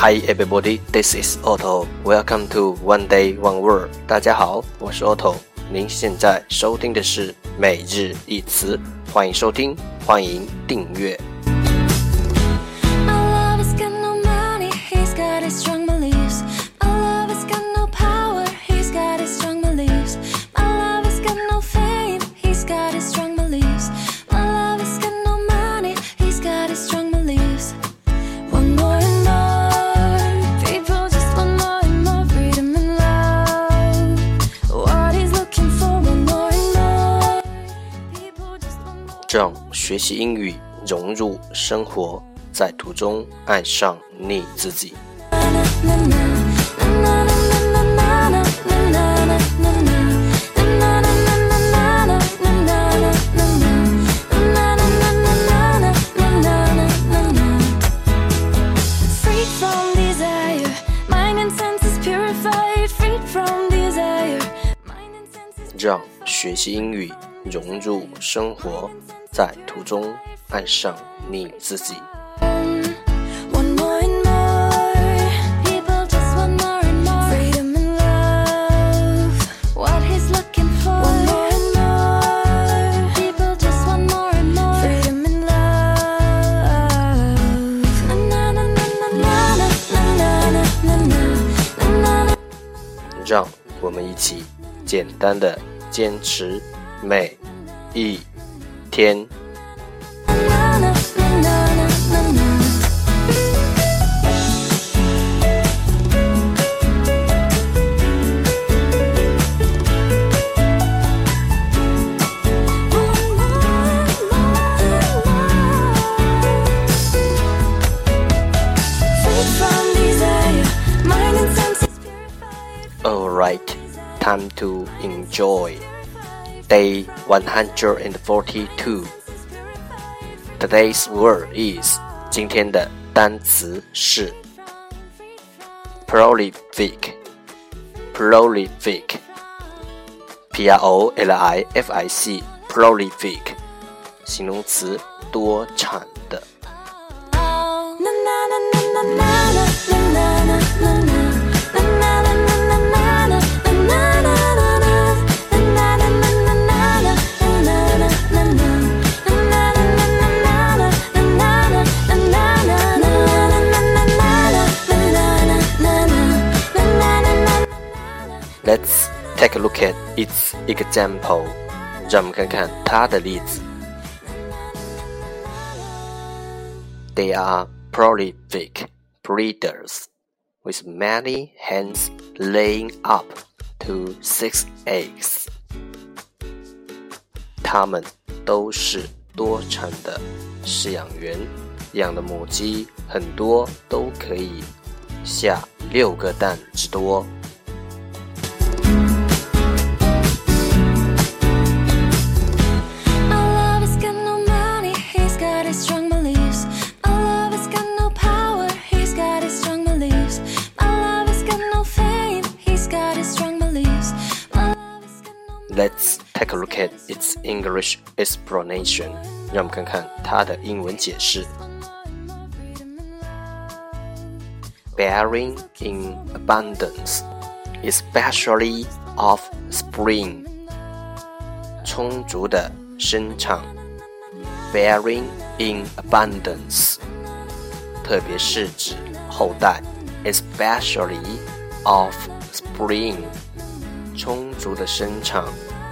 Hi everybody, this is Otto. Welcome to One Day One Word. 大家好，我是 Otto。您现在收听的是每日一词，欢迎收听，欢迎订阅。让学习英语融入生活，在途中爱上你自己。让学习英语融入生活。在途中爱上你自己。让我们一起简单的坚持每一。天。All right, time to enjoy. Day 142. Today's word is 今天的单词是 prolific prolific p r o l i f i c prolific 形容词多产的。 Let's take a look at its example. 让我们看看它的例子。They are prolific breeders, with many hens laying up to six eggs. 它们都是多产的饲养员，养的母鸡很多都可以下六个蛋之多。 Let's take a look at its English explanation. 让我们看看它的英文解释。Bearing in abundance, especially of spring. 充足的生长。Bearing in abundance，特别是指后代，especially of spring。充足的生长，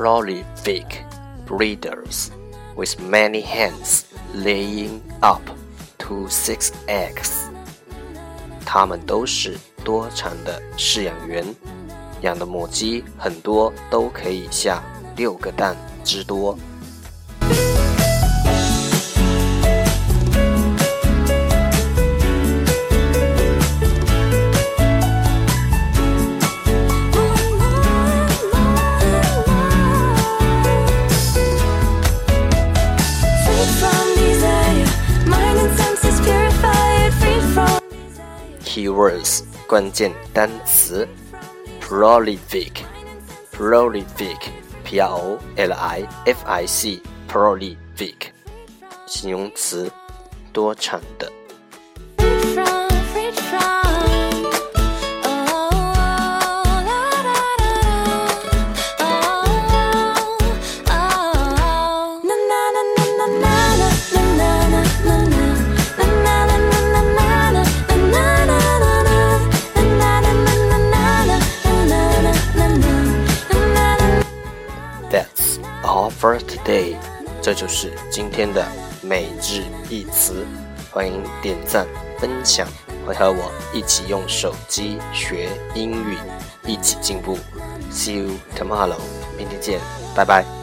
prolific breeders with many hens laying up to six eggs. 它们都是多产的饲养员，养的母鸡很多都可以下六个蛋之多。 keywords 关键单词，prolific，prolific，p r o l i f i c，prolific，形容词，多产的。 First day，这就是今天的每日一词。欢迎点赞分享，会和我一起用手机学英语，一起进步。See you tomorrow，明天见，拜拜。